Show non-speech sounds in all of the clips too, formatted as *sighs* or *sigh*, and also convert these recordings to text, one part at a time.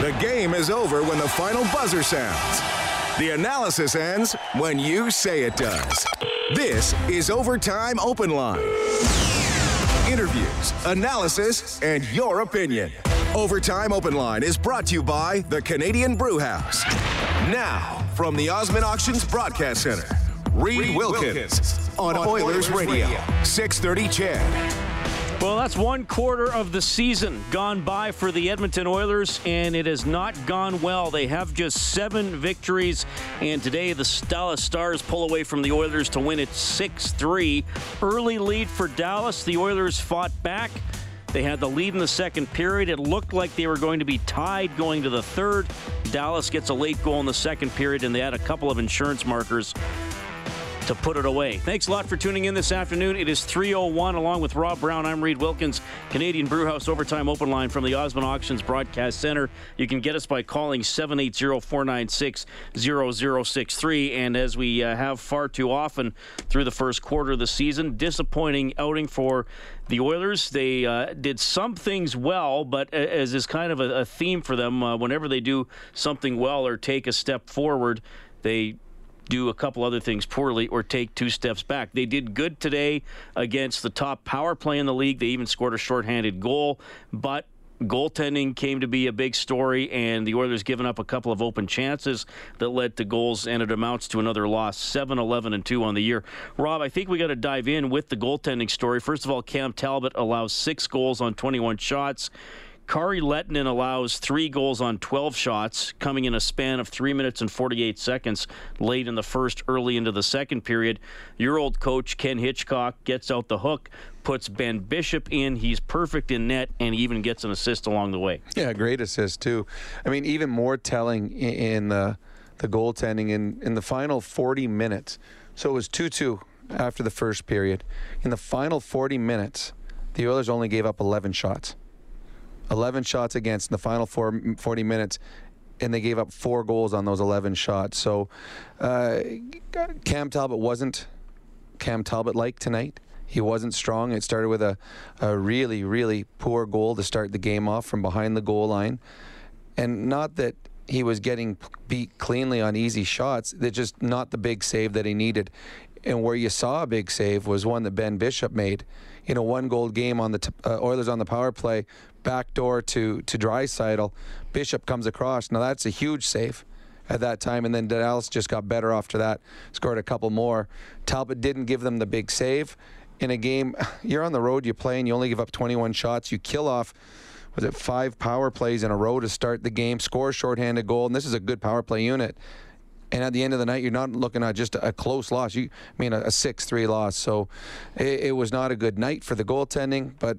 The game is over when the final buzzer sounds. The analysis ends when you say it does. This is Overtime Open Line. Interviews, analysis, and your opinion. Overtime Open Line is brought to you by the Canadian Brew House. Now, from the Osmond Auctions Broadcast Center, Reed Wilkins on Oilers Radio, 630 CHED. Well, that's one quarter of the season gone by for the Edmonton Oilers, and it has not gone well. They have just seven victories, and today the Dallas Stars pull away from the Oilers to win it 6 3. Early lead for Dallas. The Oilers fought back. They had the lead in the second period. It looked like they were going to be tied going to the third. Dallas gets a late goal in the second period, and they had a couple of insurance markers to put it away. Thanks a lot for tuning in this afternoon. It is 301 along with Rob Brown. I'm Reed Wilkins, Canadian Brewhouse Overtime Open Line from the Osmond Auctions Broadcast Center. You can get us by calling 780-496-0063. And as we uh, have far too often through the first quarter of the season, disappointing outing for the Oilers. They uh, did some things well, but as is kind of a, a theme for them, uh, whenever they do something well or take a step forward, they do a couple other things poorly or take two steps back. They did good today against the top power play in the league. They even scored a shorthanded goal, but goaltending came to be a big story, and the Oilers given up a couple of open chances that led to goals, and it amounts to another loss 7 11 and 2 on the year. Rob, I think we got to dive in with the goaltending story. First of all, Cam Talbot allows six goals on 21 shots. Kari Lehtonen allows three goals on 12 shots, coming in a span of three minutes and 48 seconds late in the first, early into the second period. Your old coach, Ken Hitchcock, gets out the hook, puts Ben Bishop in. He's perfect in net, and even gets an assist along the way. Yeah, great assist, too. I mean, even more telling in the, the goaltending in, in the final 40 minutes. So it was 2 2 after the first period. In the final 40 minutes, the Oilers only gave up 11 shots. 11 shots against in the final four, 40 minutes, and they gave up four goals on those 11 shots. So uh, Cam Talbot wasn't Cam Talbot like tonight. He wasn't strong. It started with a, a really, really poor goal to start the game off from behind the goal line. And not that he was getting beat cleanly on easy shots, they're just not the big save that he needed. And where you saw a big save was one that Ben Bishop made in a one goal game on the t- uh, Oilers on the power play, backdoor to to Draisaitl. Bishop comes across. Now that's a huge save at that time, and then Dallas just got better after that, scored a couple more. Talbot didn't give them the big save in a game. *laughs* You're on the road, you play, and you only give up 21 shots. You kill off. Was it five power plays in a row to start the game? Score a shorthanded goal, and this is a good power play unit and at the end of the night, you're not looking at just a close loss. You I mean a, six-three loss. So it, it was not a good night for the goaltending, but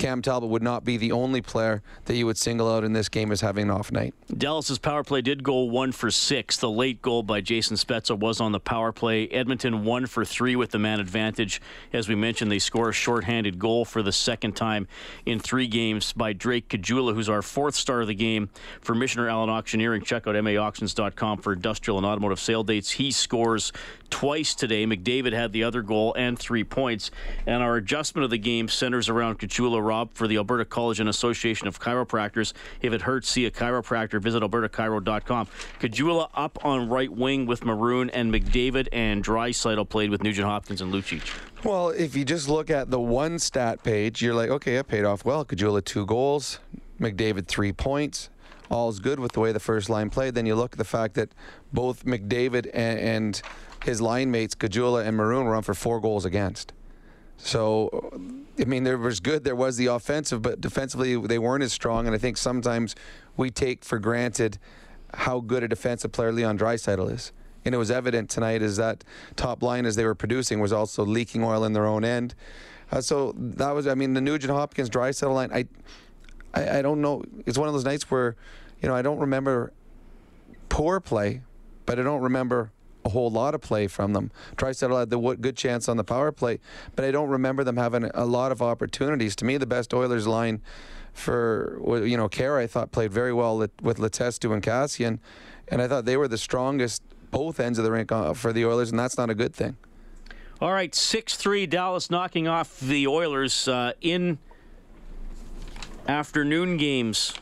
Cam Talbot would not be the only player that you would single out in this game as having an off night. Dallas's power play did go one for six. The late goal by Jason Spezza was on the power play. Edmonton one for three with the man advantage. As we mentioned, they score a shorthanded goal for the second time in three games by Drake Caggiula, who's our fourth star of the game for Michener Allen Auctioneering. Check out maauctions.com for industrial and automotive sale dates. He scores twice today. McDavid had the other goal and three points. And our adjustment of the game centers around Caggiula Rob for the Alberta College and Association of Chiropractors. If it hurts, see a chiropractor. Visit albertachiro.com. Caggiula up on right wing with Maroon and McDavid and Draisaitl played with Nugent Hopkins and Lucic. Well, if you just look at the one stat page, you're like, okay, it paid off well. Caggiula, two goals, McDavid three points all's good with the way the first line played. Then you look at the fact that both McDavid and, and his line mates, Caggiula and Maroon, were on for four goals against. So, I mean, there was good. There was the offensive, but defensively they weren't as strong. And I think sometimes we take for granted how good a defensive player Leon Draisaitl is. And it was evident tonight as that top line, as they were producing, was also leaking oil in their own end. Uh, so that was, I mean, the Nugent Hopkins Draisaitl line. I, I, I don't know. It's one of those nights where, you know, I don't remember poor play, but I don't remember a whole lot of play from them. Draisaitl had the good chance on the power play, but I don't remember them having a lot of opportunities. To me, the best Oilers line for you know, Khaira I thought played very well with Letestu and Kassian, and I thought they were the strongest both ends of the rink uh, for the Oilers, and that's not a good thing. All right, six three Dallas knocking off the Oilers uh, in afternoon games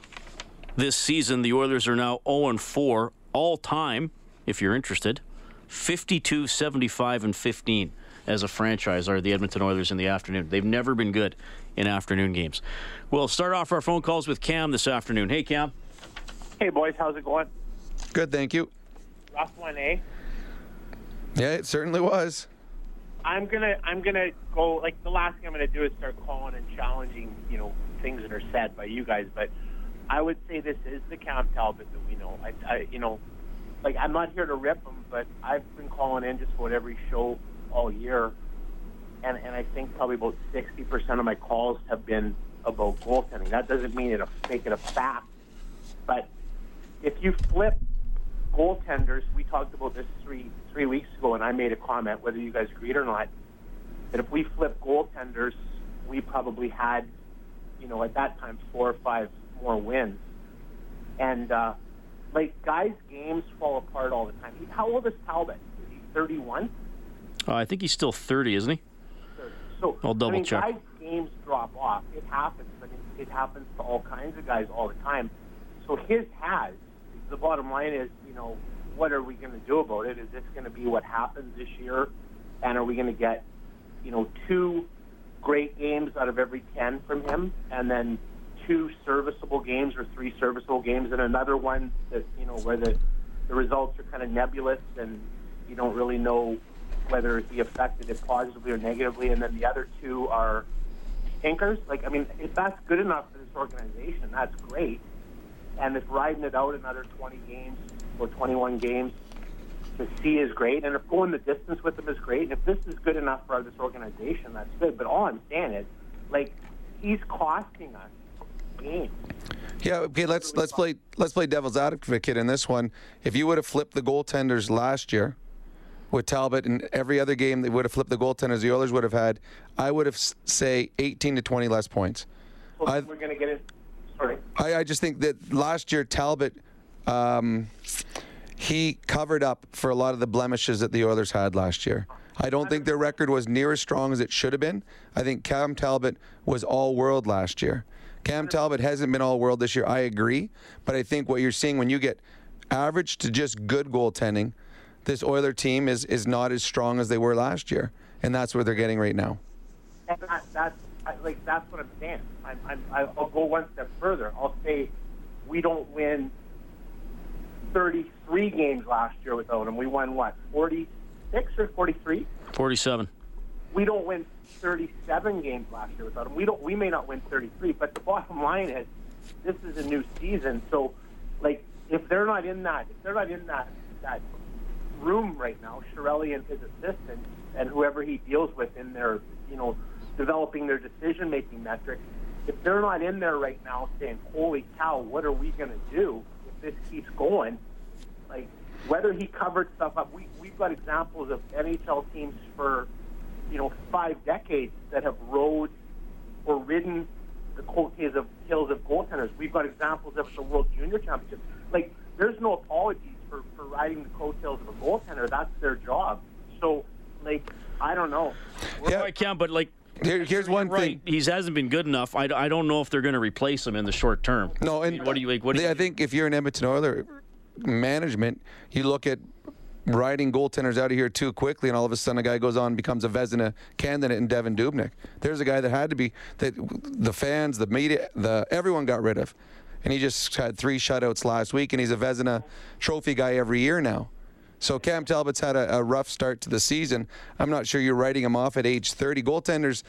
this season. The Oilers are now 0 4 all time, if you're interested. 52, 75, and 15 as a franchise are the Edmonton Oilers in the afternoon. They've never been good in afternoon games. We'll start off our phone calls with Cam this afternoon. Hey, Cam. Hey, boys, how's it going? Good, thank you. Rough one, eh? Yeah, it certainly was. I'm gonna, I'm gonna go. Like the last thing I'm gonna do is start calling and challenging, you know, things that are said by you guys. But I would say this is the Cam Talbot that we know. I, I you know, like I'm not here to rip him, but I've been calling in just about every show all year, and and I think probably about 60% of my calls have been about goaltending. That doesn't mean it'll make it a fact, but if you flip goaltenders, we talked about this three three weeks ago, and I made a comment, whether you guys agreed or not, that if we flip goaltenders, we probably had, you know, at that time four or five more wins, and uh, like guys' games fall apart all the time. He, How old is Talbot? Is he 31? Uh, I think he's still 30, isn't he? So I'll double I mean, check. Guys' games drop off. It happens, but it, it happens to all kinds of guys all the time. So his has. The bottom line is, you know, what are we going to do about it? Is this going to be what happens this year? And are we going to get, you know, two great games out of every 10 from him and then two serviceable games or three serviceable games and another one that, you know, where the, the results are kind of nebulous and you don't really know whether he affected it positively or negatively, and then the other two are stinkers. Like, I mean, if that's good enough for this organization, that's great. And if riding it out another 20 games or 21 games to see is great, and if going the distance with them is great, and if this is good enough for this organization, that's good. But all I'm saying is, like, he's costing us games. Yeah, okay, let's let's play let's play devil's advocate in this one. If you would have flipped the goaltenders last year with Talbot and every other game they would have flipped the goaltenders the Oilers would have had, I would have say 18 to 20 less points. So I- we're going to get it. Sorry. I, I just think that last year Talbot, um, he covered up for a lot of the blemishes that the Oilers had last year. I don't think their record was near as strong as it should have been. I think Cam Talbot was all world last year. Cam Talbot hasn't been all world this year. I agree, but I think what you're seeing when you get average to just good goaltending, this Oiler team is is not as strong as they were last year, and that's what they're getting right now. And that, that's I, like that's what I'm saying. I'm, I'm, I'll go one step further. I'll say we don't win 33 games last year without him. We won what 46 or 43. 47. We don't win 37 games last year without him. We don't. We may not win 33, but the bottom line is this is a new season. So, like, if they're not in that, if they're not in that that room right now, Chiarelli and his assistant and whoever he deals with in their, you know, developing their decision-making metrics, if they're not in there right now saying, "Holy cow, what are we going to do if this keeps going?" Like whether he covered stuff up, we we've got examples of NHL teams for, you know, five decades that have rode or ridden the coattails of tails of goaltenders. We've got examples of the World Junior Championship. Like, there's no apologies for, for riding the coattails of a goaltender. That's their job. So, like, I don't know. Yeah. I can't, but like. Here, here's one Right, thing. he hasn't been good enough. I, I don't know if they're going to replace him in the short term. No, and what do you like? What do you I think if you're an Edmonton Oiler management, you look at riding goaltenders out of here too quickly, and all of a sudden a guy goes on and becomes a Vezina candidate in Devan Dubnyk. There's a guy that had to be that the fans, the media, the everyone got rid of, and he just had three shutouts last week, and he's a Vezina trophy guy every year now. So Cam Talbot's had a, a rough start to the season. I'm not sure you're writing him off at age 30. Goaltenders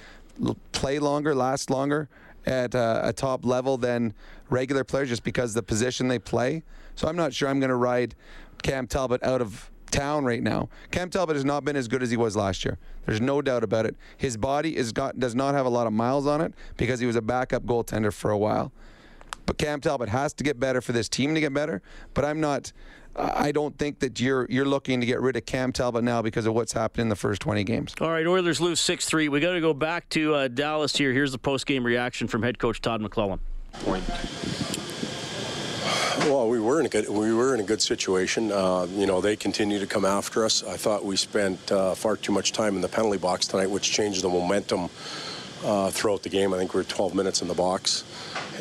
play longer, last longer at uh, a top level than regular players just because the position they play. So I'm not sure I'm going to ride Cam Talbot out of town right now. Cam Talbot has not been as good as he was last year. There's no doubt about it. His body is got does not have a lot of miles on it because he was a backup goaltender for a while. But Cam Talbot has to get better for this team to get better. But I'm not. I don't think that you're you're looking to get rid of Cam Talbot now because of what's happened in the first 20 games. All right, Oilers lose 6 3. We got to go back to uh, Dallas here. Here's the post game reaction from head coach Todd McLellan. Well, we were in a good we were in a good situation. Uh, you know, they continue to come after us. I thought we spent uh, far too much time in the penalty box tonight, which changed the momentum uh, throughout the game. I think we were 12 minutes in the box,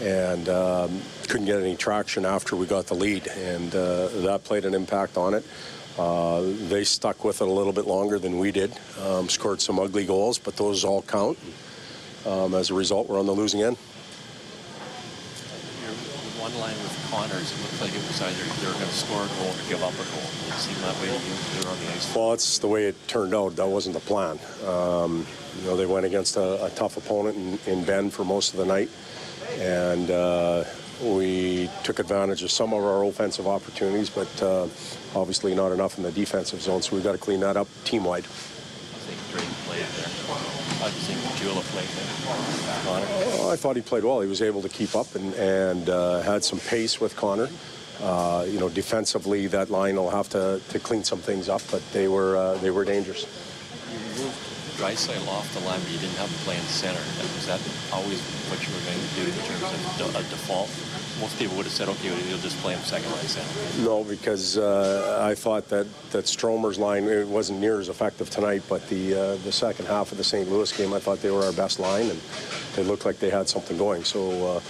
and um, couldn't get any traction after we got the lead, and uh, that played an impact on it. Uh, they stuck with it a little bit longer than we did, um, scored some ugly goals, but those all count. Um, as a result, we're on the losing end. Your one Connors, it looked like it was either they were going to score a goal or give up a goal. It seemed that way to on the ice. Well, it's the way it turned out. That wasn't the plan. Um, you know, they went against a, a tough opponent in, in, Benn for most of the night, and uh, we took advantage of some of our offensive opportunities, but uh, obviously not enough in the defensive zone. So we've got to clean that up team wide. I think Drake played there. I think Jula. Connor? Oh, I thought he played well. He was able to keep up and, and uh, had some pace with Connor. Uh, you know, defensively, that line will have to, to clean some things up, but they were uh, they were dangerous. You moved Draisaitl off the line, but you didn't have him play in center. Was that always what you were going to do in terms of a default? Most people would have said, okay, you'll just play him second line center. No, because uh, I thought that, that Stromer's line it wasn't near as effective tonight, but the uh, the second half of the St. Louis game, I thought they were our best line, and they looked like they had something going. So. Uh,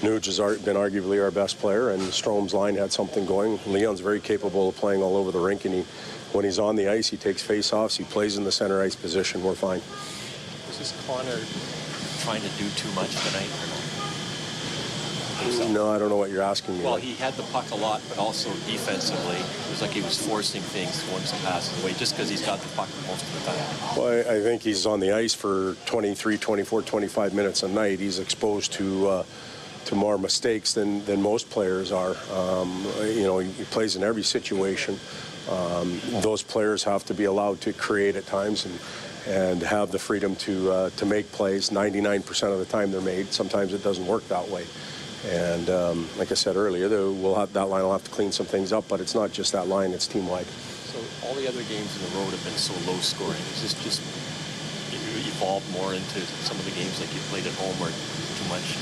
Nuge has been arguably our best player, and Strome's line had something going. Leon's very capable of playing all over the rink, and he, when he's on the ice, he takes face-offs. He plays in the center ice position. We're fine. Was this Connor trying to do too much tonight? Himself? No, I don't know what you're asking me. Well, he had the puck a lot, but also defensively, it was like he was forcing things he passes away just because he's got the puck most of the time. Well, I think he's on the ice for 23, 24, 25 minutes a night. He's exposed to uh, to more mistakes than, than most players are. Um, you know, he, he, plays in every situation. Um, those players have to be allowed to create at times and and have the freedom to uh, to make plays. 99% of the time they're made. Sometimes it doesn't work that way. And um, like I said earlier, we'll have, that line will have to clean some things up, but it's not just that line, it's team wide. So all the other games in the road have been so low scoring. Is this just evolved more into some of the games like you played at home or too much?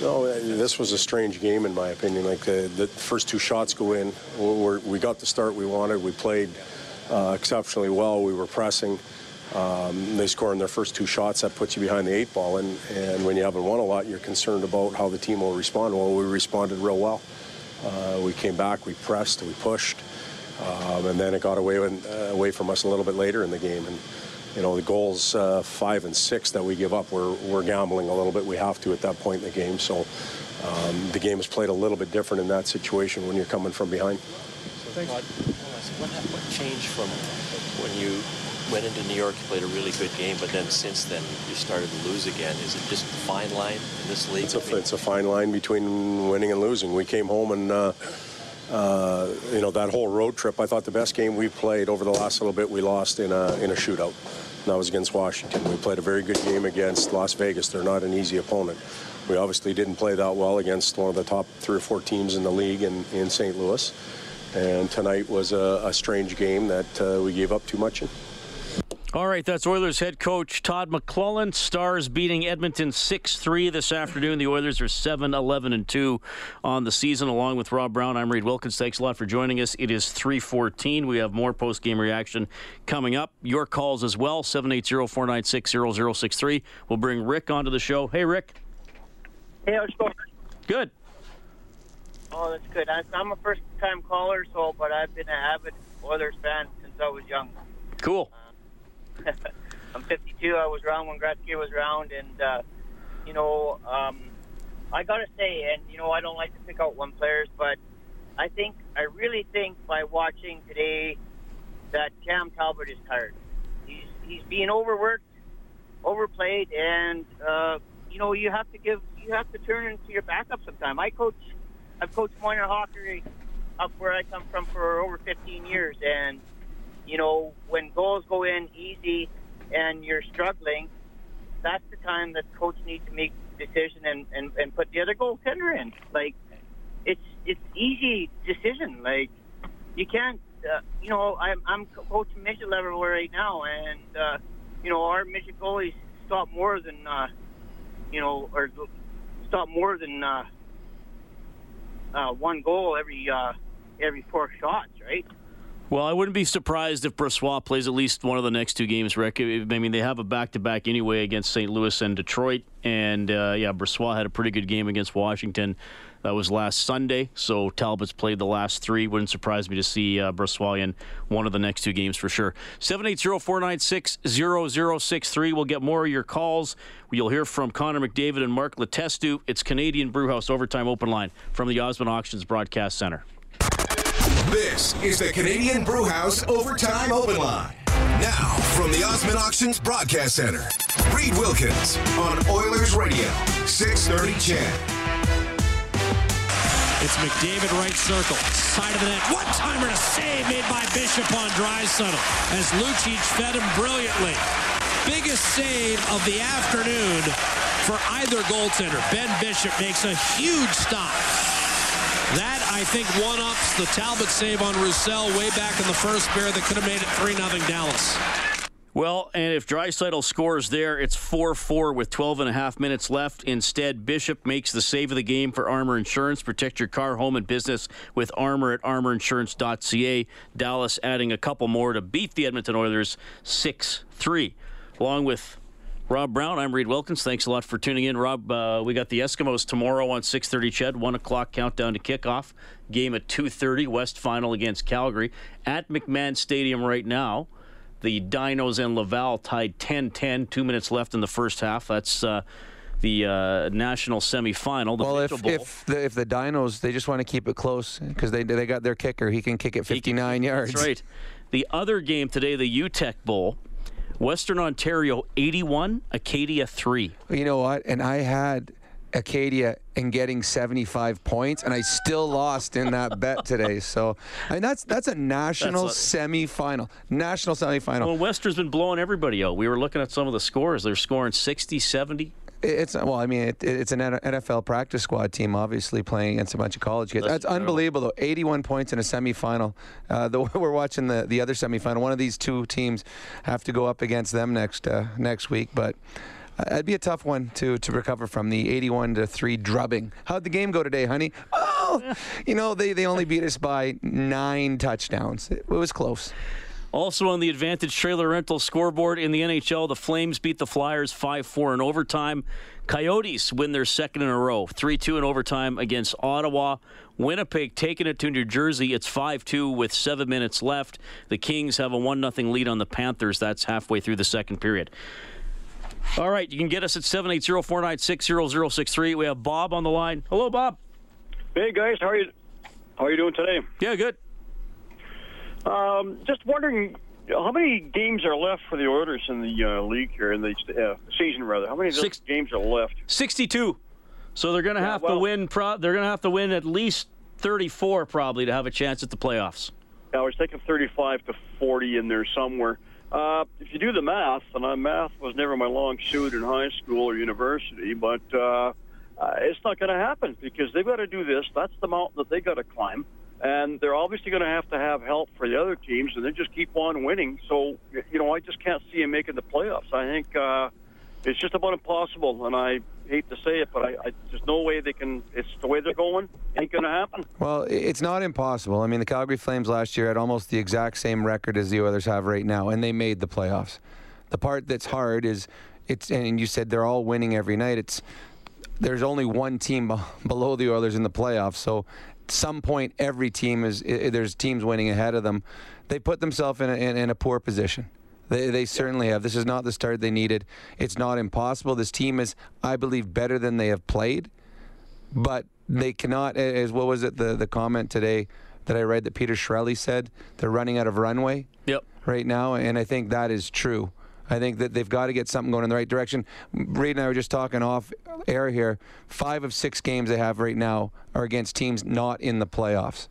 No, uh, this was a strange game in my opinion. Like the, the first two shots go in, we we got the start we wanted. We played uh, exceptionally well. We were pressing. Um, they score in their first two shots, that puts you behind the eight ball. And, and when you haven't won a lot, you're concerned about how the team will respond. Well, we responded real well. Uh, we came back, we pressed, we pushed, um, and then it got away, when, uh, away from us a little bit later in the game. And you know the goals uh, five and six that we give up, we're, we're gambling a little bit. We have to at that point in the game. So um, the game is played a little bit different in that situation when you're coming from behind. So what, what changed from when you went into New York, you played a really good game, but then since then you started to lose again. Is it just a fine line in this league? It's a, it's a fine line between winning and losing. We came home and. Uh, uh, you know that whole road trip. I thought the best game we played over the last little bit we lost in a in a shootout. And that was against Washington. We played a very good game against Las Vegas. They're not an easy opponent. We obviously didn't play that well against one of the top three or four teams in the league in, in St. Louis. And tonight was a, a strange game that uh, we gave up too much in. All right, that's Oilers head coach Todd McLellan. Stars beating Edmonton 6-3 this afternoon. The Oilers are 7-11 and 2 on the season along with Rob Brown. I'm Reed Wilkins. Thanks a lot for joining us. It is 3:14. We have more post-game reaction coming up. Your calls as well 780-496-0063. We'll bring Rick onto the show. Hey Rick. Hey, how's it going? Good. Oh, that's good. I'm a first-time caller, so but I've been an avid Oilers fan since I was young. Cool. *laughs* I'm 52. I was around when Gretzky was around, and uh, you know, um, I gotta say, and you know, I don't like to pick out one players, but I think I really think by watching today that Cam Talbot is tired. He's he's being overworked, overplayed, and uh, you know, you have to give you have to turn into your backup sometime. I coach, I've coached minor hockey up where I come from for over 15 years, and you know, when goals go in easy and you're struggling, that's the time that coach needs to make decision and, and, and put the other goaltender in. Like, it's it's easy decision. Like, you can't, uh, you know, I'm, I'm coaching midget level right now, and, uh, you know, our midget goalies stop more than, uh, you know, or stop more than uh, uh, one goal every uh, every four shots, right? Well, I wouldn't be surprised if Brossoit plays at least one of the next two games, Rick. I mean, they have a back to back anyway against St. Louis and Detroit. And uh, yeah, Brossoit had a pretty good game against Washington. That was last Sunday, so Talbot's played the last three. Wouldn't surprise me to see uh, in one of the next two games for sure. 780-496-0063. We'll get more of your calls. You'll hear from Connor McDavid and Mark Letestu. It's Canadian Brewhouse Overtime Open Line from the Osmond Auctions Broadcast Center. This is the Canadian Brewhouse Overtime Open Line. Now, from the Osmond Auctions Broadcast Center, Reed Wilkins on Oilers Radio, 630 CHED. It's McDavid right circle, side of the net. One timer to save made by Bishop on Draisaitl as Lucic fed him brilliantly. Biggest save of the afternoon for either goaltender. Ben Bishop makes a huge stop. That, I think, one-ups the Talbot save on Roussel way back in the first period that could have made it 3-0 Dallas. Well, and if Draisaitl scores there, it's 4 4 with 12 and a half minutes left. Instead, Bishop makes the save of the game for Armor Insurance. Protect your car, home, and business with Armor at armorinsurance.ca. Dallas adding a couple more to beat the Edmonton Oilers 6 3. Along with Rob Brown, I'm Reed Wilkins. Thanks a lot for tuning in. Rob, uh, we got the Eskimos tomorrow on 6.30 CHED, 1 o'clock countdown to kickoff. Game at 2.30, West Final against Calgary. At McMahon Stadium right now – the Dinos and Laval tied 10-10, two minutes left in the first half. That's uh, the uh, national semifinal. The well, if, if the, if the Dinos they just want to keep it close because they they got their kicker, he can kick it 59 can, yards. That's right. The other game today, the Uteck Bowl. Western Ontario 81, Acadia 3. You know what? And I had Acadia and getting 75 points, and I still lost in that bet today. *laughs* So, I mean, that's that's a national that's semifinal. National semifinal. Well, Western's been blowing everybody out. We were looking at some of the scores. They're scoring 60, 70. It's well, I mean, it, it's an NFL practice squad team, obviously playing against a bunch of college kids. That's, That's unbelievable, though. 81 points in a semifinal. Uh, the, *laughs* we're watching the the other semifinal. One of these two teams have to go up against them next uh, next week, but. That'd be a tough one to to recover from the 81 to three drubbing. How'd the game go today, honey? Oh, *laughs* you know they they only beat us by nine touchdowns. It, it was close. Also on the Advantage Trailer Rental scoreboard in the NHL, the Flames beat the Flyers 5-4 in overtime. Coyotes win their second in a row, 3-2 in overtime against Ottawa. Winnipeg taking it to New Jersey. It's 5-2 with 7 minutes left. The Kings have a 1-0 lead on the Panthers. That's halfway through the second period. All right, you can get us at 780-496-0063. We have Bob on the line. Hello, Bob. Hey guys, how are you? How are you doing today? Yeah, good. Um, just wondering how many games are left for the Oilers in the uh, league here in the uh, season rather. How many Six, games are left? 62. So they're going to yeah, have well, to win. Pro- they're going to have to win at least 34 probably to have a chance at the playoffs. I was thinking 35 to 40 in there somewhere. Uh, if you do the math, and uh, math was never my long suit in high school or university, but uh, uh, it's not going to happen because they've got to do this. That's the mountain that they got to climb, and they're obviously going to have to have help for the other teams, and they just keep on winning. So, you know, I just can't see them making the playoffs. I think uh, it's just about impossible, and I hate to say it, but I, I, there's no way they can. It's the way they're going. Ain't going to happen. Well, it's not impossible. I mean, the Calgary Flames last year had almost the exact same record as the Oilers have right now, and they made the playoffs. The part that's hard is it's, and you said they're all winning every night. It's there's only one team *laughs* below the Oilers in the playoffs, so some point every team is there's teams winning ahead of them. They put themselves in a, in, in a poor position. They, they certainly have. This is not the start they needed. It's not impossible. This team is, I believe, better than they have played, but they cannot. As what was it? The the comment today that I read that Peter Chiarelli said they're running out of runway. Yep. Right now, and I think that is true. I think that they've got to get something going in the right direction. Reed and I were just talking off air here. Five of six games they have right now are against teams not in the playoffs.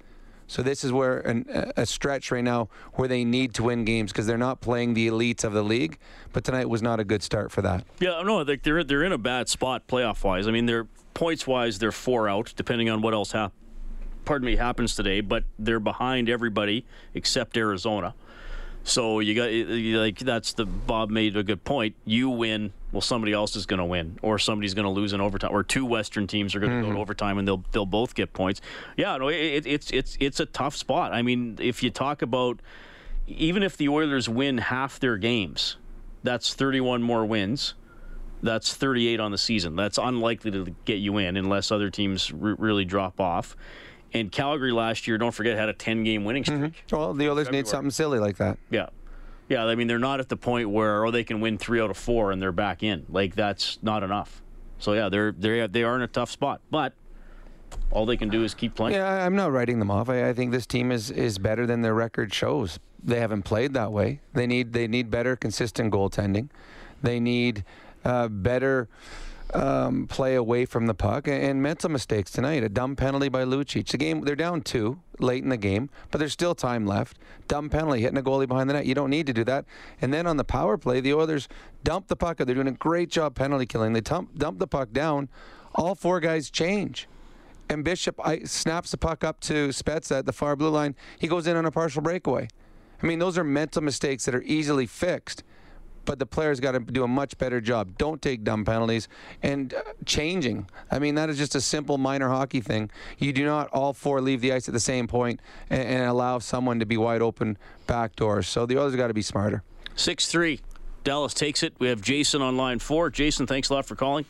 So this is where an, a stretch right now where they need to win games because they're not playing the elites of the league. But tonight was not a good start for that. Yeah, no, they're they're in a bad spot playoff wise. I mean, they're points wise they're four out, depending on what else happens. Pardon me, happens today, but they're behind everybody except Arizona. So you got like that's the Bob made a good point. You win, well somebody else is going to win, or somebody's going to lose in overtime, or two Western teams are going to mm-hmm. go to overtime and they'll they'll both get points. Yeah, no, it, it's it's it's a tough spot. I mean, if you talk about even if the Oilers win half their games, that's 31 more wins. That's 38 on the season. That's unlikely to get you in unless other teams r- really drop off. And Calgary last year, don't forget, had a 10 game winning streak. Mm-hmm. Well, the Oilers need something silly like that. Yeah. Yeah, I mean, they're not at the point where, oh, they can win three out of four and they're back in. Like, that's not enough. So, yeah, they're, they're, they are in a tough spot. But all they can do is keep playing. Yeah, I'm not writing them off. I, I think this team is, is better than their record shows. They haven't played that way. They need they need better, consistent goaltending. They need uh, better um, play away from the puck and, and mental mistakes tonight. A dumb penalty by Lucic. The game they're down two late in the game, but there's still time left. Dumb penalty, hitting a goalie behind the net. You don't need to do that. And then on the power play, the Oilers dump the puck. They're doing a great job penalty killing. They dump, dump the puck down. All four guys change and Bishop I, snaps the puck up to Spezza at the far blue line. He goes in on a partial breakaway. I mean, those are mental mistakes that are easily fixed, but the players got to do a much better job. Don't take dumb penalties and uh, changing. I mean, that is just a simple minor hockey thing. You do not all four leave the ice at the same point and, and allow someone to be wide open back doors. So the others got to be smarter. 6 3. Dallas takes it. We have Jason on line four. Jason, thanks a lot for calling.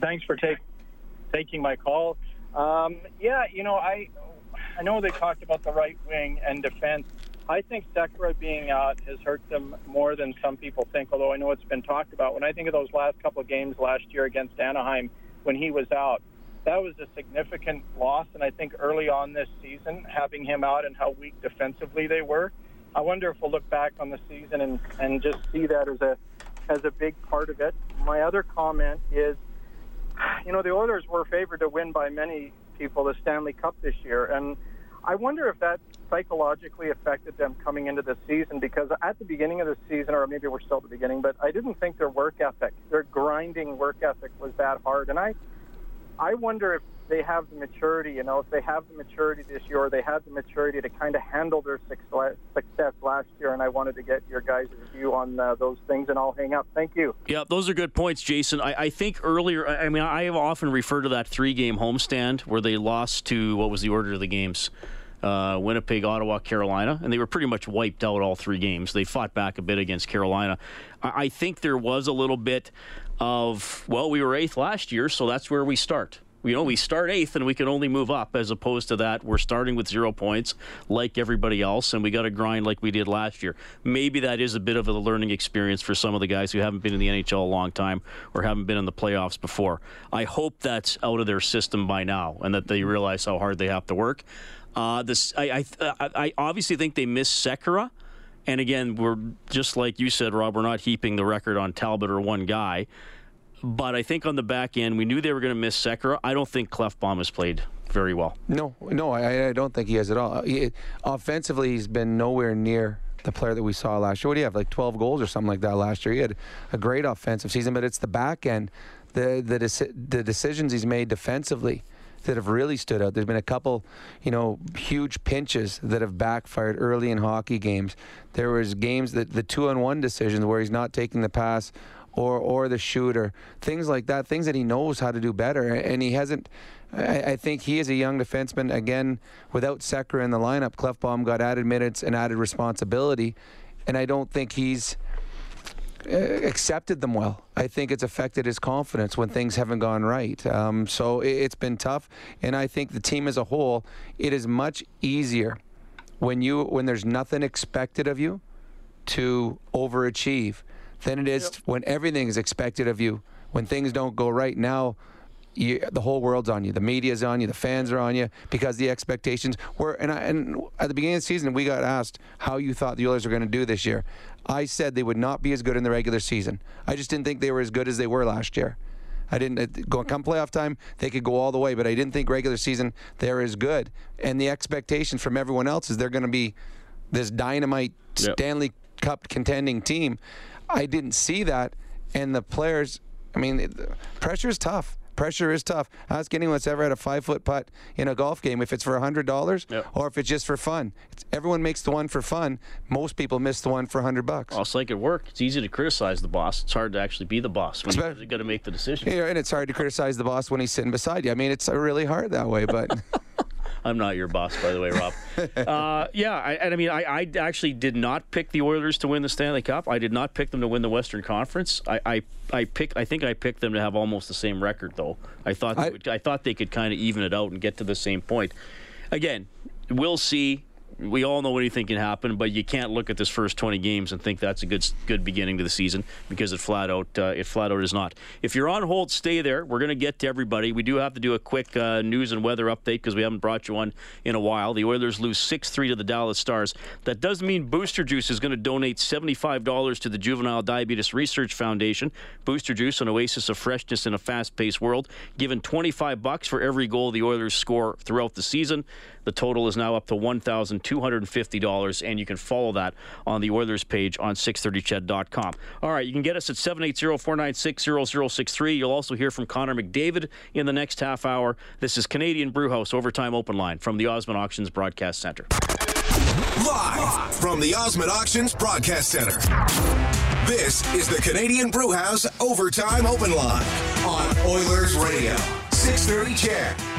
Thanks for take, taking my call. Um, yeah, you know, I I know they talked about the right wing and defense. I think Sekera being out has hurt them more than some people think, although I know it's been talked about. When I think of those last couple of games last year against Anaheim when he was out, that was a significant loss. And I think early on this season, having him out and how weak defensively they were, I wonder if we'll look back on the season and, and just see that as a as a big part of it. My other comment is, you know, the Oilers were favored to win by many people the Stanley Cup this year, and I wonder if that psychologically affected them coming into the season because at the beginning of the season, or maybe we're still at the beginning, but I didn't think their work ethic, their grinding work ethic was that hard. And I, I wonder if they have the maturity, you know, if they have the maturity this year, or they had the maturity to kind of handle their success last year. And I wanted to get your guys' view on uh, those things, and I'll hang up. Thank you. Yeah, those are good points, Jason. I, I think earlier, I mean, I have often referred to that three-game homestand where they lost to what was the order of the games uh, Winnipeg, Ottawa, Carolina, and they were pretty much wiped out all three games. They fought back a bit against Carolina. I, I think there was a little bit of, well, we were eighth last year, so that's where we start. You know, we start eighth and we can only move up, as opposed to that, we're starting with zero points like everybody else, and we got to grind like we did last year. Maybe that is a bit of a learning experience for some of the guys who haven't been in the NHL a long time or haven't been in the playoffs before. I hope that's out of their system by now and that they realize how hard they have to work. Uh, this, I, I, I obviously think they missed Sekera. And again, we're just like you said, Rob, we're not heaping the record on Talbot or one guy. But I think on the back end, we knew they were going to miss Sekera. I don't think Klefbom has played very well. No, no, I, I don't think he has at all. He, offensively, he's been nowhere near the player that we saw last year. What do you have, like 12 goals or something like that last year? He had a great offensive season, but it's the back end, the the, deci- the decisions he's made defensively that have really stood out. There's been a couple, you know, huge pinches that have backfired early in hockey games. There was games that the two-on-one decisions where he's not taking the pass or or the shooter, things like that, things that he knows how to do better, and he hasn't. I, I think he is a young defenseman. Again, without Sekera in the lineup, Klefbom got added minutes and added responsibility, and I don't think he's uh, accepted them well. I think it's affected his confidence when things haven't gone right. Um, so it, it's been tough, and I think the team as a whole, it is much easier when you when there's nothing expected of you to overachieve than it is when everything is expected of you. When things don't go right now. You, the whole world's on you. The media's on you. The fans are on you because the expectations were. And, I, and at the beginning of the season, we got asked how you thought the Oilers were going to do this year. I said they would not be as good in the regular season. I just didn't think they were as good as they were last year. I didn't go come playoff time. They could go all the way, but I didn't think regular season they're as good. And the expectation from everyone else is they're going to be this dynamite Yep. Stanley Cup contending team. I didn't see that, and the players. I mean, pressure is tough. Pressure is tough. Ask anyone that's ever had a five foot putt in a golf game if it's for hundred dollars Yep. or if it's just for fun. It's, everyone makes the one for fun. Most people miss the one for hundred bucks. Well, it's like at work. It's easy to criticize the boss. It's hard to actually be the boss when Espe- you got to make the decision. Yeah, and it's hard to criticize the boss when he's sitting beside you. I mean, it's really hard that way, but *laughs* I'm not your boss, by the way, Rob. *laughs* uh, yeah, I, and I mean, I, I, actually did not pick the Oilers to win the Stanley Cup. I did not pick them to win the Western Conference. I, I, I pick. I think I picked them to have almost the same record, though. I thought I, would, I thought they could kind of even it out and get to the same point. Again, we'll see we all know anything can happen, but you can't look at this first 20 games and think that's a good good beginning to the season because it flat out uh, it flat out is not. If you're on hold, stay there. We're going to get to everybody. We do have to do a quick uh, news and weather update because we haven't brought you one in a while. The Oilers lose 6-3 to the Dallas Stars. That does mean Booster Juice is going to donate $75 to the Juvenile Diabetes Research Foundation. Booster Juice, an oasis of freshness in a fast-paced world, given 25 bucks for every goal the Oilers score throughout the season. The total is now up to $1,250, and you can follow that on the Oilers page on 630ched.com. All right, you can get us at 780-496-0063. You'll also hear from Connor McDavid in the next half hour. This is Canadian Brewhouse Overtime Open Line from the Osmond Auctions Broadcast Center. Live from the Osmond Auctions Broadcast Center. This is the Canadian Brewhouse Overtime Open Line on Oilers Radio. 630 CHED.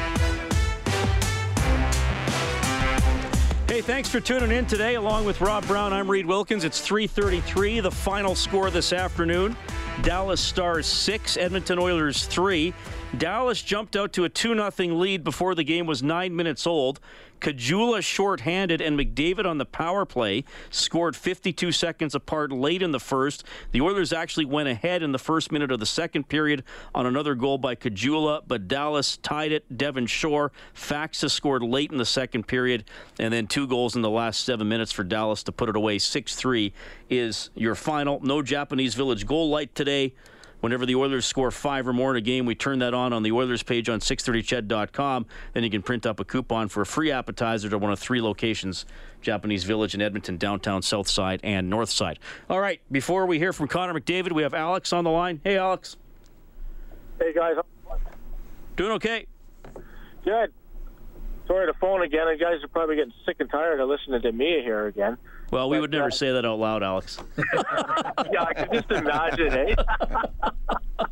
Hey, thanks for tuning in today. Along with Rob Brown, I'm Reed Wilkins. It's 3:33. The final score this afternoon: Dallas Stars six, Edmonton Oilers three. Dallas jumped out to a 2 0 lead before the game was nine minutes old. Caggiula shorthanded and McDavid on the power play scored 52 seconds apart late in the first. The Oilers actually went ahead in the first minute of the second period on another goal by Caggiula, but Dallas tied it. Devin Shore, Faksa scored late in the second period, and then two goals in the last seven minutes for Dallas to put it away. 6 3 is your final. No Japanese Village goal light today. Whenever the Oilers score five or more in a game, we turn that on on the Oilers page on 630ched.com. Then you can print up a coupon for a free appetizer to one of three locations Japanese Village in Edmonton, downtown, south side, and north side. All right, before we hear from Connor McDavid, we have Alex on the line. Hey, Alex. Hey, guys. Doing okay. Good. Sorry to phone again. You guys are probably getting sick and tired of listening to me here again. Well, we but, would never uh, say that out loud, Alex. *laughs* yeah, I can just imagine, eh? *laughs*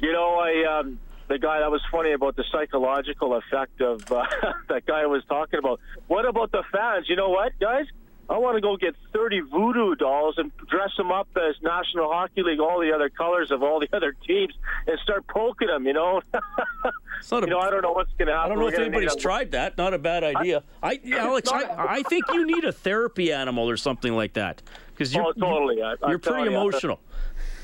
you know, I um, the guy that was funny about the psychological effect of uh, *laughs* that guy was talking about. What about the fans? You know what, guys? I want to go get 30 voodoo dolls and dress them up as National Hockey League, all the other colors of all the *laughs* other teams, and start poking them. You know, *laughs* you a, know, I don't know what's going to happen. I don't know We're if anybody's tried that. Not a bad idea. *laughs* I, I Alex, I, I think you need a therapy animal or something like that because you're oh, totally. I, you're pretty emotional.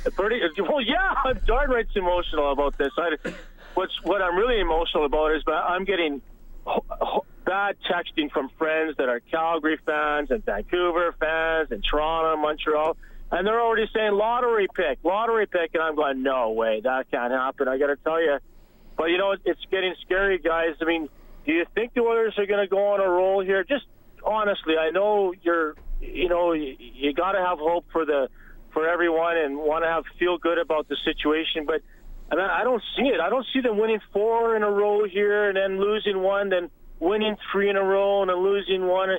You, pretty well, yeah. I'm darn right emotional about this. I, what's what I'm really emotional about is but I'm getting bad texting from friends that are Calgary fans and Vancouver fans and Toronto, Montreal, and they're already saying lottery pick, lottery pick, and I'm going, no way, that can't happen. I got to tell you, but you know, it's getting scary, guys. I mean, do you think the Oilers are going to go on a roll here? Just honestly, I know you're, you know, you, you got to have hope for the for everyone and want to have feel good about the situation, but. I, I don't see it. I don't see them winning four in a row here and then losing one, then winning three in a row and then losing one.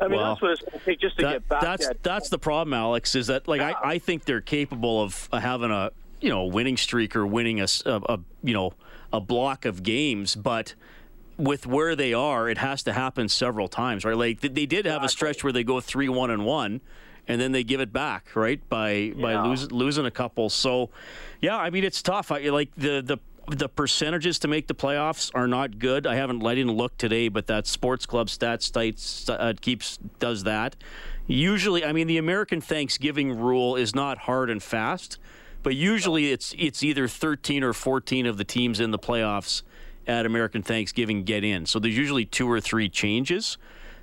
I mean, that's what it's going to take just to that, get back. That's at. that's the problem, Alex. Is that like yeah. I, I think they're capable of uh, having a you know a winning streak or winning a, a, a you know a block of games, but with where they are, it has to happen several times, right? Like they did have a stretch where they go three one and one, and then they give it back, right? By yeah. by losing losing a couple. So, yeah, I mean it's tough. I like the the the percentages to make the playoffs are not good. I haven't let in look today, but that Sports Club stats site uh, keeps does that. Usually, I mean, the American Thanksgiving rule is not hard and fast, but usually it's it's either 13 or 14 of the teams in the playoffs at American Thanksgiving get in. So there's usually two or three changes.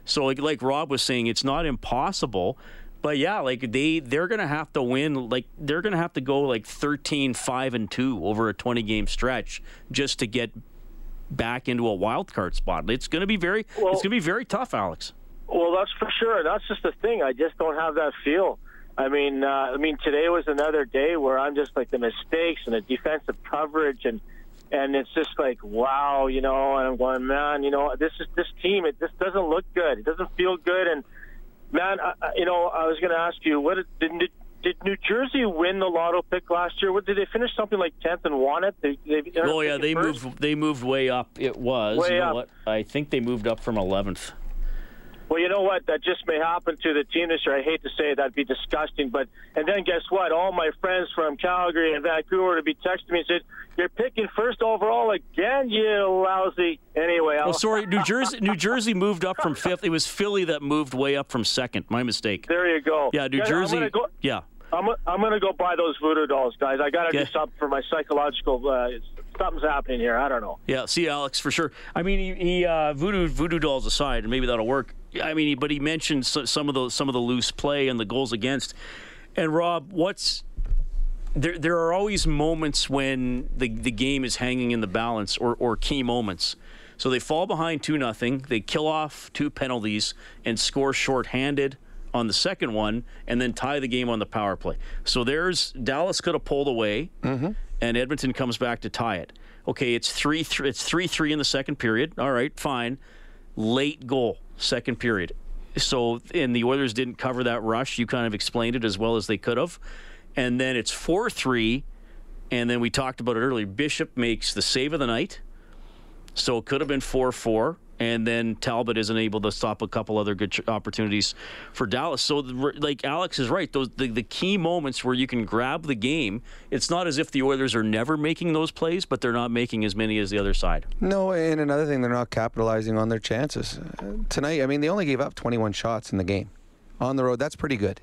So like, like Rob was saying, it's not impossible but yeah, like they they're gonna have to win. Like they're gonna have to go like 13, 5, and two over a twenty game stretch just to get back into a wild card spot. It's gonna be very well, it's gonna be very tough, Alex. Well, that's for sure. That's just the thing. I just don't have that feel. I mean, uh, I mean, today was another day where I'm just like the mistakes and the defensive coverage and and it's just like wow, you know. And I'm going, man, you know, this is this team. It just doesn't look good. It doesn't feel good, and Man, I, you know, I was going to ask you, what did did New Jersey win the lotto pick last year? What did they finish something like tenth and won it? They, they, oh yeah, they first? moved. They moved way up. It was. Way you know up. what? I think they moved up from 11th. Well, you know what? That just may happen to the team this year. I hate to say it, that'd be disgusting. But and then guess what? All my friends from Calgary and Vancouver to be texting me and said, "You're picking first overall again, you lousy." Anyway, Oh, I'll, sorry. New *laughs* Jersey. New Jersey moved up from fifth. It was Philly that moved way up from second. My mistake. there you go. Yeah, New Guys, Jersey. Go, Yeah. I'm, I'm gonna go buy those voodoo dolls, guys. I gotta Yeah. do something for my psychological. Uh, something's happening here. I don't know. Yeah, see Alex for sure. I mean, he, he uh, voodoo voodoo dolls aside, and maybe that'll work. I mean, but he mentioned some of the some of the loose play and the goals against. And Rob, what's there? There are always moments when the the game is hanging in the balance, or or key moments. So they fall behind two nothing. They kill off two penalties and score shorthanded on the second one, and then tie the game on the power play. So there's Dallas could have pulled away, mm-hmm. and Edmonton comes back to tie it. Okay, it's three, three it's three three in the second period. All right, fine. Late goal, second period. So and the Oilers didn't cover that rush. You kind of explained it as well as they could have. And then it's four three, and then we talked about it earlier. Bishop makes the save of the night. So it could have been 4 4. And then Talbot isn't able to stop a couple other good opportunities for Dallas. So, like Alex is right, those the, the key moments where you can grab the game. It's not as if the Oilers are never making those plays, but they're not making as many as the other side. No, and another thing, they're not capitalizing on their chances. Tonight, I mean, they only gave up 21 shots in the game. On the road, that's pretty good.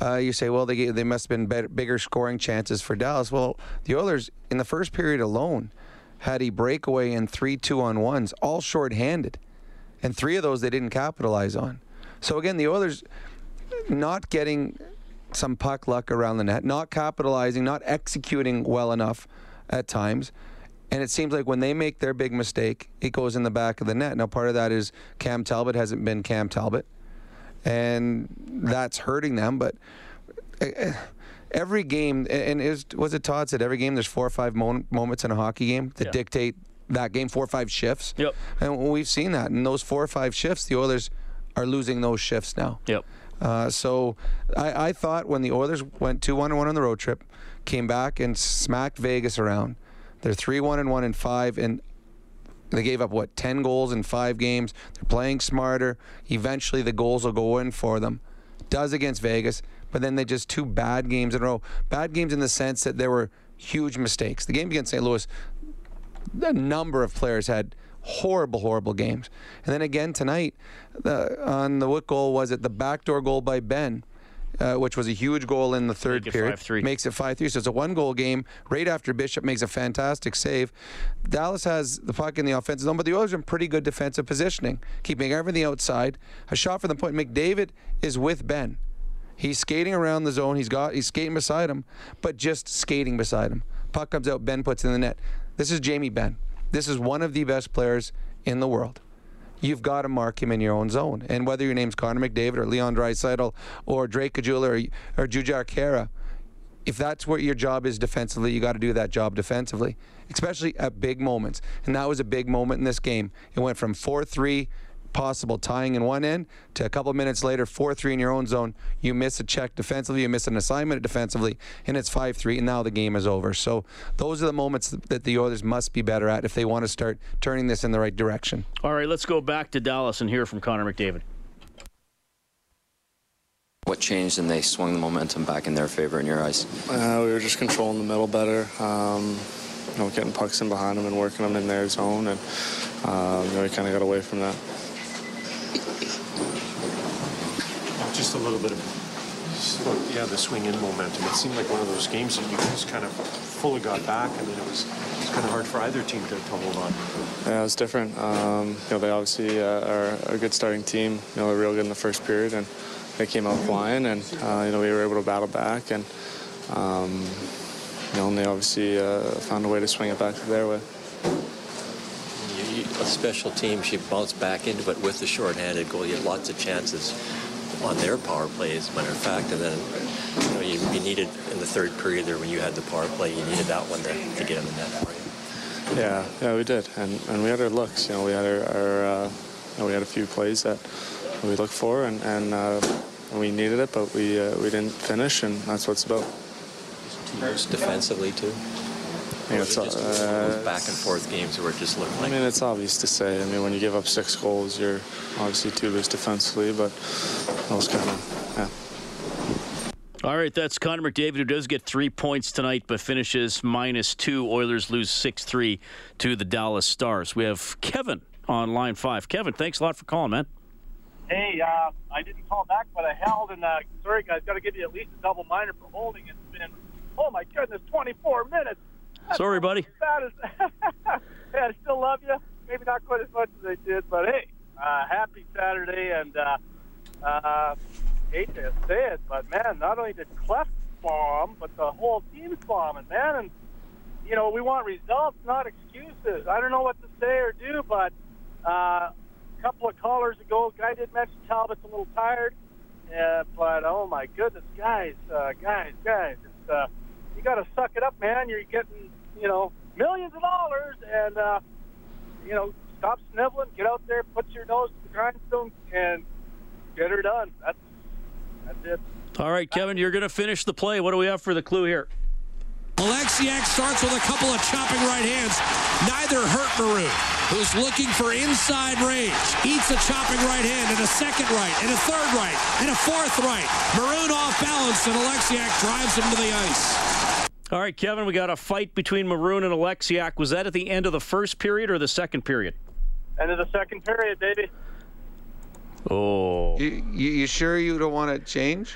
Uh, you say, well, they, they must have been better, bigger scoring chances for Dallas. Well, the Oilers, in the first period alone, had a breakaway and three two on ones, all shorthanded. And three of those they didn't capitalize on. So, again, the Oilers not getting some puck luck around the net, not capitalizing, not executing well enough at times. And it seems like when they make their big mistake, it goes in the back of the net. Now, part of that is Cam Talbot hasn't been Cam Talbot, and that's hurting them. But uh, every game, and is was it Todd said every game there's four or five mo- moments in a hockey game that Yeah. dictate that game, four or five shifts. Yep. And we've seen that. In those four or five shifts, the Oilers are losing those shifts now. Yep. Uh, so I, I thought when the Oilers went 2 1 and 1 on the road trip, came back and smacked Vegas around, they're 3 1 and 1 and 5, and they gave up, what, 10 goals in five games. They're playing smarter. Eventually, the goals will go in for them. Does against Vegas, but then they just two bad games in a row. Bad games in the sense that there were huge mistakes. The game against St. Louis, a number of players had horrible, horrible games. And then again tonight, the, on the what goal was it? The backdoor goal by Benn. Uh, which was a huge goal in the third Make it period. 5-3. Makes it 5 3. So it's a one goal game right after Bishop makes a fantastic save. Dallas has the puck in the offensive zone, but the Oilers are in pretty good defensive positioning, keeping everything outside. A shot from the point. McDavid is with Benn. He's skating around the zone. He's got he's skating beside him, but just skating beside him. Puck comes out. Benn puts in the net. This is Jamie Benn. This is one of the best players in the world. You've got to mark him in your own zone. And whether your name's Connor McDavid or Leon Draisaitl or Drake Caggiula or, or Jujhar Khaira, if that's what your job is defensively, you got to do that job defensively, especially at big moments. And that was a big moment in this game. It went from 4 3 possible tying in one end to a couple minutes later 4-3 in your own zone you miss a check defensively you miss an assignment defensively and it's 5-3 and now the game is over so those are the moments that the Oilers must be better at if they want to start turning this in the right direction All right, let's go back to Dallas and hear from Connor McDavid. What changed and they swung the momentum back in their favor in your eyes? Uh, we were just controlling the middle better, um, you know, getting pucks in behind them and working them in their zone, and um, you know, we kind of got away from that. Just a little bit of, yeah, the swing in momentum. It seemed like one of those games that you just kind of fully got back, and then it was, it was kind of hard for either team to, to hold on. Yeah, it was different. Um, you know, they obviously uh, are a good starting team. You know, they're real good in the first period, and they came out flying, and uh, you know, we were able to battle back, and um, you know, and they obviously uh, found a way to swing it back their way. You, you, a special team, she bounced back into it with the shorthanded goal. You had lots of chances on their power play, as a matter of fact. And then, you know, you, you needed in the third period there when you had the power play, you needed that one to, to get in the net for you. Yeah, yeah, we did, and and we had our looks. You know, we had our, our uh, you know, we had a few plays that we looked for, and and uh, we needed it, but we uh, we didn't finish, and that's what it's about. Defensively too. I think Or it's, was it just uh, those back and forth games where it just looked I mean, it's obvious to say. I mean, when you give up six goals, you're obviously too loose defensively, but those kind of, yeah. All right, that's Connor McDavid, who does get three points tonight, but finishes minus two. Oilers lose 6 3 to the Dallas Stars. We have Kevin on line five. Kevin, thanks a lot for calling, man. Hey, uh, I didn't call back, but I held, and uh, sorry guys, got to give you at least a double minor for holding. It's been, oh my goodness, 24 minutes. Sorry, buddy. *laughs* *laughs* Hey, I still love you. Maybe not quite as much as I did, but hey, uh, happy Saturday, and uh, uh, hate to say it, but man, not only did Clef bomb, but the whole team's bombing, man, and you know we want results, not excuses. I don't know what to say or do, but uh, a couple of callers ago, guy did mention Talbot's a little tired, uh, but oh my goodness, guys, uh, guys, guys, it's, uh, you got to suck it up, man. You're getting, you know, millions of dollars, and uh, you know, stop sniveling, get out there, put your nose to the grindstone, and get her done. That's that's it. All right, Kevin, you're going to finish the play. What do we have for the clue here? Alexiak starts with a couple of chopping right hands. Neither hurt Maroon, who's looking for inside range. Eats a chopping right hand and a second right and a third right and a fourth right. Maroon off balance and Alexiak drives him to the ice. All right, Kevin, we got a fight between Maroon and Alexiak. Was that at the end of the first period or the second period? End of the second period, baby. Oh. You, you, you sure you don't want to change?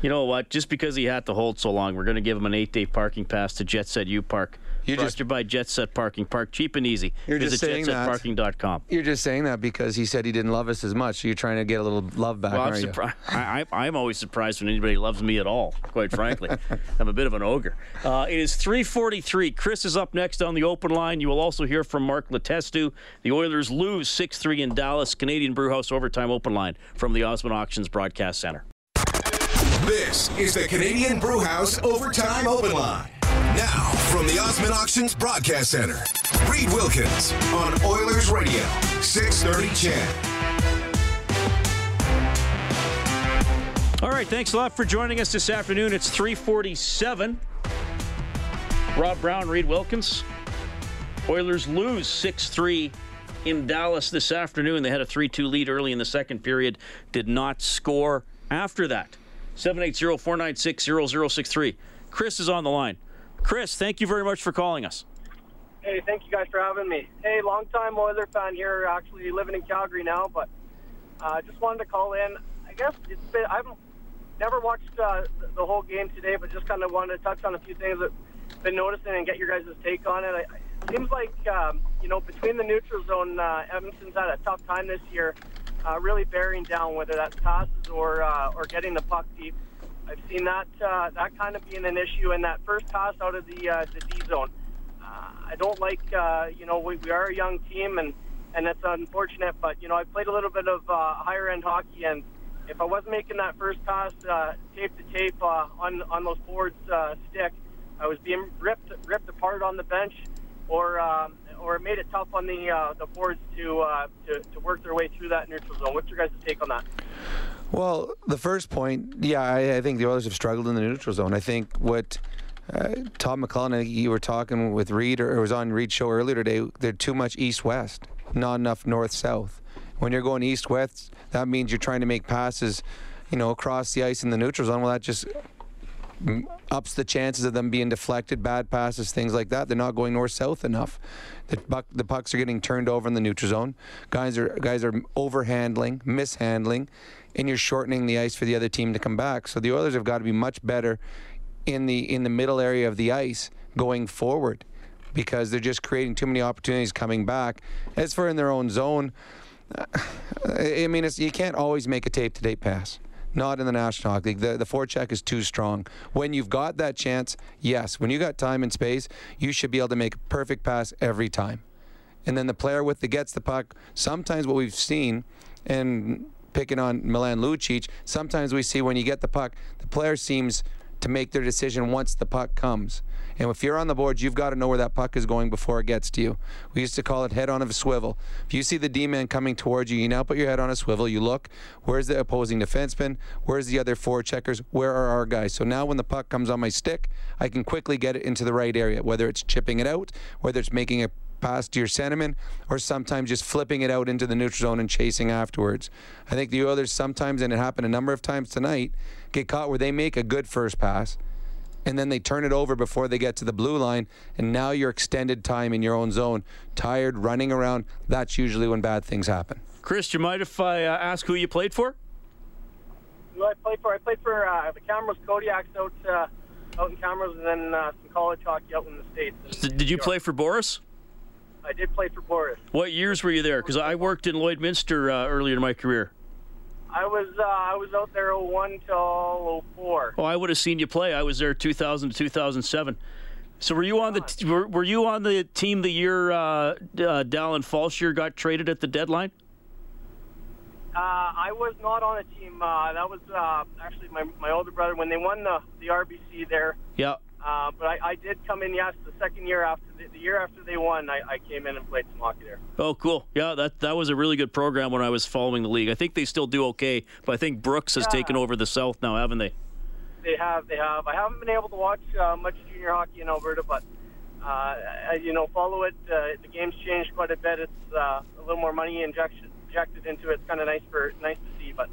You know what? Just because he had to hold so long, we're going to give him an eight-day parking pass to Jet Set U Park. You Brought just- to you by Jet Set Parking Park, cheap and easy. You're Visit just saying that. jetsetparking.com. You're just saying that because he said he didn't love us as much. So you're trying to get a little love back, Well, I'm, aren't you? *laughs* I, I, I'm always surprised when anybody loves me at all, quite frankly. *laughs* I'm a bit of an ogre. Uh, it is 343. Chris is up next on the open line. You will also hear from Mark Letestu. The Oilers lose 6-3 in Dallas. Canadian Brewhouse Overtime Open Line from the Osmond Auctions Broadcast Center. This is the Canadian Brewhouse Overtime Open Line. Now, from the Osmond Auctions Broadcast Center, Reed Wilkins on Oilers Radio, 630 Ched. All right, thanks a lot for joining us this afternoon. It's 347. Rob Brown, Reed Wilkins. Oilers lose 6-3 in Dallas this afternoon. They had a 3-2 lead early in the second period, did not score after that. 780-496-0063. Chris is on the line. Chris, thank you very much for calling us. Hey, thank you guys for having me. Hey, long time Oiler fan here, actually living in Calgary now, but uh, just wanted to call in. I guess it's been, I've never watched uh, the whole game today, but just kind of wanted to touch on a few things that I've been noticing and get your guys' take on it. I, it seems like, um, you know, between the neutral zone, uh, Edmonton's had a tough time this year, uh, really bearing down, whether that's passes or uh, or getting the puck deep. I've seen that uh, that kind of being an issue in that first pass out of the uh, the D zone. Uh, I don't like, uh, you know, we, we are a young team and and that's unfortunate. But you know, I played a little bit of uh, higher end hockey, and if I wasn't making that first pass uh, tape to tape uh, on on those boards uh, stick, I was being ripped ripped apart on the bench, or um, or it made it tough on the uh, the boards to, uh, to to work their way through that neutral zone. What's your guys' take on that? Well, the first point, yeah, I, I think the Oilers have struggled in the neutral zone. I think what uh, Todd McLellan, you were talking with Reed, or it was on Reed's show earlier today, they're too much east-west, not enough north-south. When you're going east-west, that means you're trying to make passes, you know, across the ice in the neutral zone. Well, that just ups the chances of them being deflected, bad passes, things like that. They're not going north-south enough. The, buck, the pucks are getting turned over in the neutral zone. Guys are guys are overhandling, mishandling, and you're shortening the ice for the other team to come back. So the Oilers have got to be much better in the in the middle area of the ice going forward because they're just creating too many opportunities coming back. As for in their own zone, *sighs* I mean, you can't always make a tape to tape pass. Not in the National Hockey League. The, the forecheck is too strong. When you've got that chance, yes. When you got time and space, you should be able to make a perfect pass every time. And then the player with the gets the puck. Sometimes what we've seen, and picking on Milan Lucic, sometimes we see when you get the puck, the player seems to make their decision once the puck comes. And if you're on the board, you've got to know where that puck is going before it gets to you. We used to call it head on a swivel. If you see the D man coming towards you, you now put your head on a swivel. You look, where's the opposing defenseman? Where's the other four checkers? Where are our guys? So now when the puck comes on my stick, I can quickly get it into the right area, whether it's chipping it out, whether it's making a pass to your centerman, or sometimes just flipping it out into the neutral zone and chasing afterwards. I think the Oilers sometimes, and it happened a number of times tonight, get caught where they make a good first pass and then they turn it over before they get to the blue line, and now you're extended time in your own zone, tired, running around. That's usually when bad things happen. Chris, do you mind if I uh, ask who you played for? Who I played for? I played for uh, the Camrose Kodiaks out uh, out in Camrose, and then uh, some college hockey out in the states. Did, did you play for Boris? I did play for Boris. What years were you there? Because I worked in Lloydminster uh, earlier in my career. I was uh, I was out there 01 till 04. Oh, I would have seen you play. I was there 2000 to 2007. So were you on the t- were, were you on the team the year uh, uh, Dallin Falshier got traded at the deadline? Uh, I was not on a team. Uh, that was uh, actually my, my older brother when they won the, the RBC there. Yeah. Uh, but I, I did come in, yes, the second year after the, the year after they won, I, I came in and played some hockey there. Oh, cool. Yeah, that that was a really good program when I was following the league. I think they still do okay, but I think Brooks has Yeah. taken over the South now, haven't they? They have, they have. I haven't been able to watch uh, much junior hockey in Alberta, but uh, you know, follow it. Uh, the game's changed quite a bit. It's uh, a little more money injection, injected into it. It's kind of nice for nice to see. But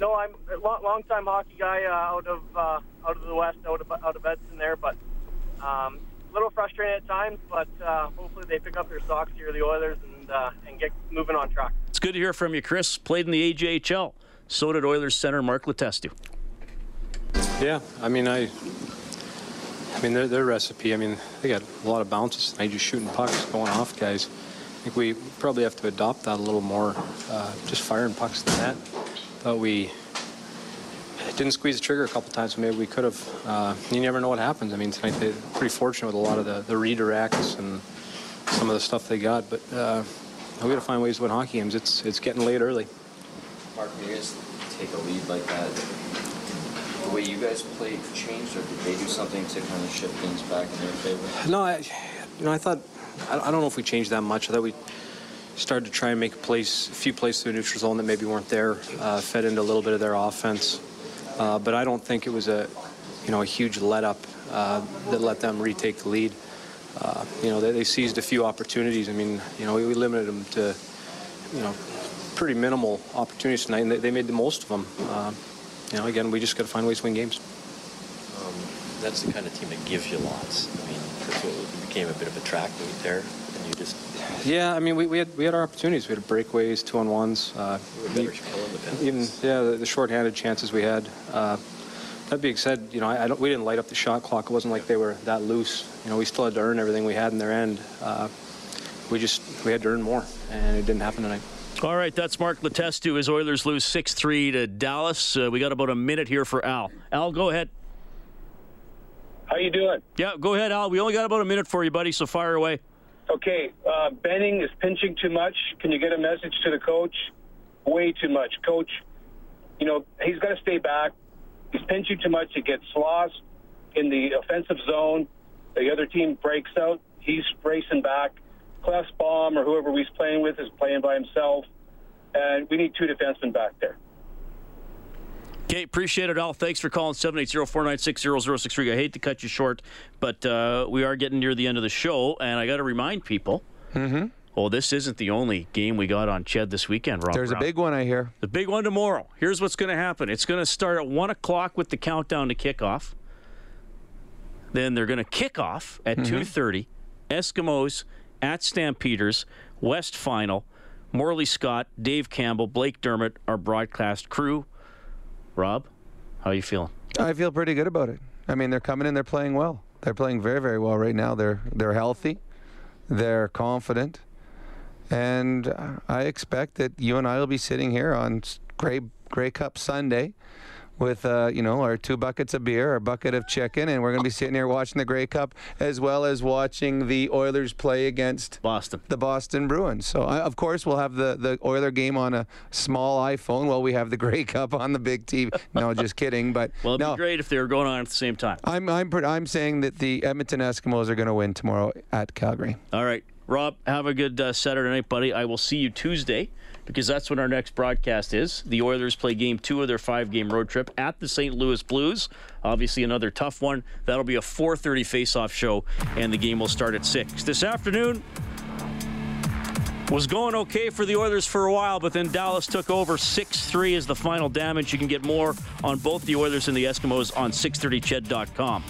no, I'm a long, long time hockey guy uh, out of uh, out of the west, out of out of Edson there. But um, a little frustrating at times. But uh, hopefully they pick up their socks here, the Oilers, and uh, and get moving on track. It's good to hear from you, Chris. Played in the AJHL. So did Oilers center Mark Letestu. Yeah, I mean, I, I mean, their, their recipe. I mean, they got a lot of bounces tonight, just shooting pucks, going off guys. I think we probably have to adopt that a little more, uh, just firing pucks to that. net. Thought we didn't squeeze the trigger a couple times. Maybe we could have. Uh, you never know what happens. I mean, tonight they're pretty fortunate with a lot of the, the redirects and some of the stuff they got. But uh, we got to find ways to win hockey games. It's it's getting late early. Mark, you guys take a lead like that, the way you guys played changed, or did they do something to kind of shift things back in their favor? No, I, you know, I thought I, I don't know if we changed that much. I thought we started to try and make a place, a few plays to the neutral zone that maybe weren't there, uh, fed into a little bit of their offense. Uh, but I don't think it was a, you know, a huge let up uh, that let them retake the lead. Uh, you know, they, they seized a few opportunities. I mean, you know, we, we limited them to, you know, pretty minimal opportunities tonight, and they, they made the most of them. Uh, you know, again, we just got to find ways to win games. Um, that's the kind of team that gives you lots. I mean, what became a bit of a track meet there, you just Yeah, I mean, we, we had we had our opportunities. We had breakaways, two on ones. Uh, were better killing the even yeah, the, the shorthanded chances we had. Uh, that being said, you know, I, I don't, we didn't light up the shot clock. It wasn't like they were that loose. You know, we still had to earn everything we had in their end. Uh, we just we had to earn more, and it didn't happen tonight. All right, that's Mark Letestu His Oilers lose 6 3 to Dallas. Uh, we got about a minute here for Al. Al, go ahead. How you doing? Yeah, go ahead, Al. We only got about a minute for you, buddy, so fire away. Okay, uh, Benning is pinching too much. Can you get a message to the coach? Way too much, coach. You know he's got to stay back. He's pinching too much. He gets lost in the offensive zone. The other team breaks out. He's racing back. Klefbom or whoever he's playing with is playing by himself, and we need two defensemen back there. Okay, appreciate it, Al. Thanks for calling 780-496-0063. I hate to cut you short, but uh, we are getting near the end of the show, and I got to remind people. Mm-hmm. Oh, this isn't the only game we got on Ched this weekend, Rob. There's Brown. a big one I hear. The big one tomorrow. Here's what's going to happen. It's going to start at one o'clock with the countdown to kickoff. Then they're going to kick off at Mhm. two thirty. Eskimos at Stampeders. West final. Morley Scott, Dave Campbell, Blake Dermott, our broadcast crew. Rob, how are you feeling? I feel pretty good about it. I mean, they're coming in. They're playing well. They're playing very, very well right now. They're they're healthy. They're confident, and I expect that you and I will be sitting here on Grey Grey Cup Sunday, with uh, you know our two buckets of beer, our bucket of chicken, and we're going to be sitting here watching the Grey Cup as well as watching the Oilers play against Boston, the Boston Bruins. So I, of course we'll have the the Oiler game on a small iPhone while we have the Grey Cup on the big TV. No, just kidding. But *laughs* well, it'd no, be great if they were going on at the same time. I'm I'm I'm saying that the Edmonton Eskimos are going to win tomorrow at Calgary. All right, Rob, have a good uh, Saturday night, buddy. I will see you Tuesday because that's when our next broadcast is. The Oilers play game two of their five-game road trip at the St. Louis Blues. Obviously, another tough one. That'll be a 4:30 face-off show, and the game will start at six this afternoon. Was going okay for the Oilers for a while, but then Dallas took over 6-3 as the final damage. You can get more on both the Oilers and the Eskimos on 630ched.com.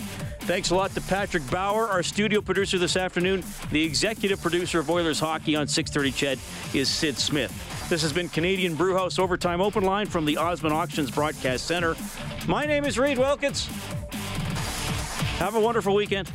Thanks a lot to Patrick Bauer, our studio producer this afternoon. The executive producer of Oilers Hockey on 630 Ched is Sid Smith. This has been Canadian Brewhouse Overtime Open Line from the Osmond Auctions Broadcast Center. My name is Reed Wilkins. Have a wonderful weekend.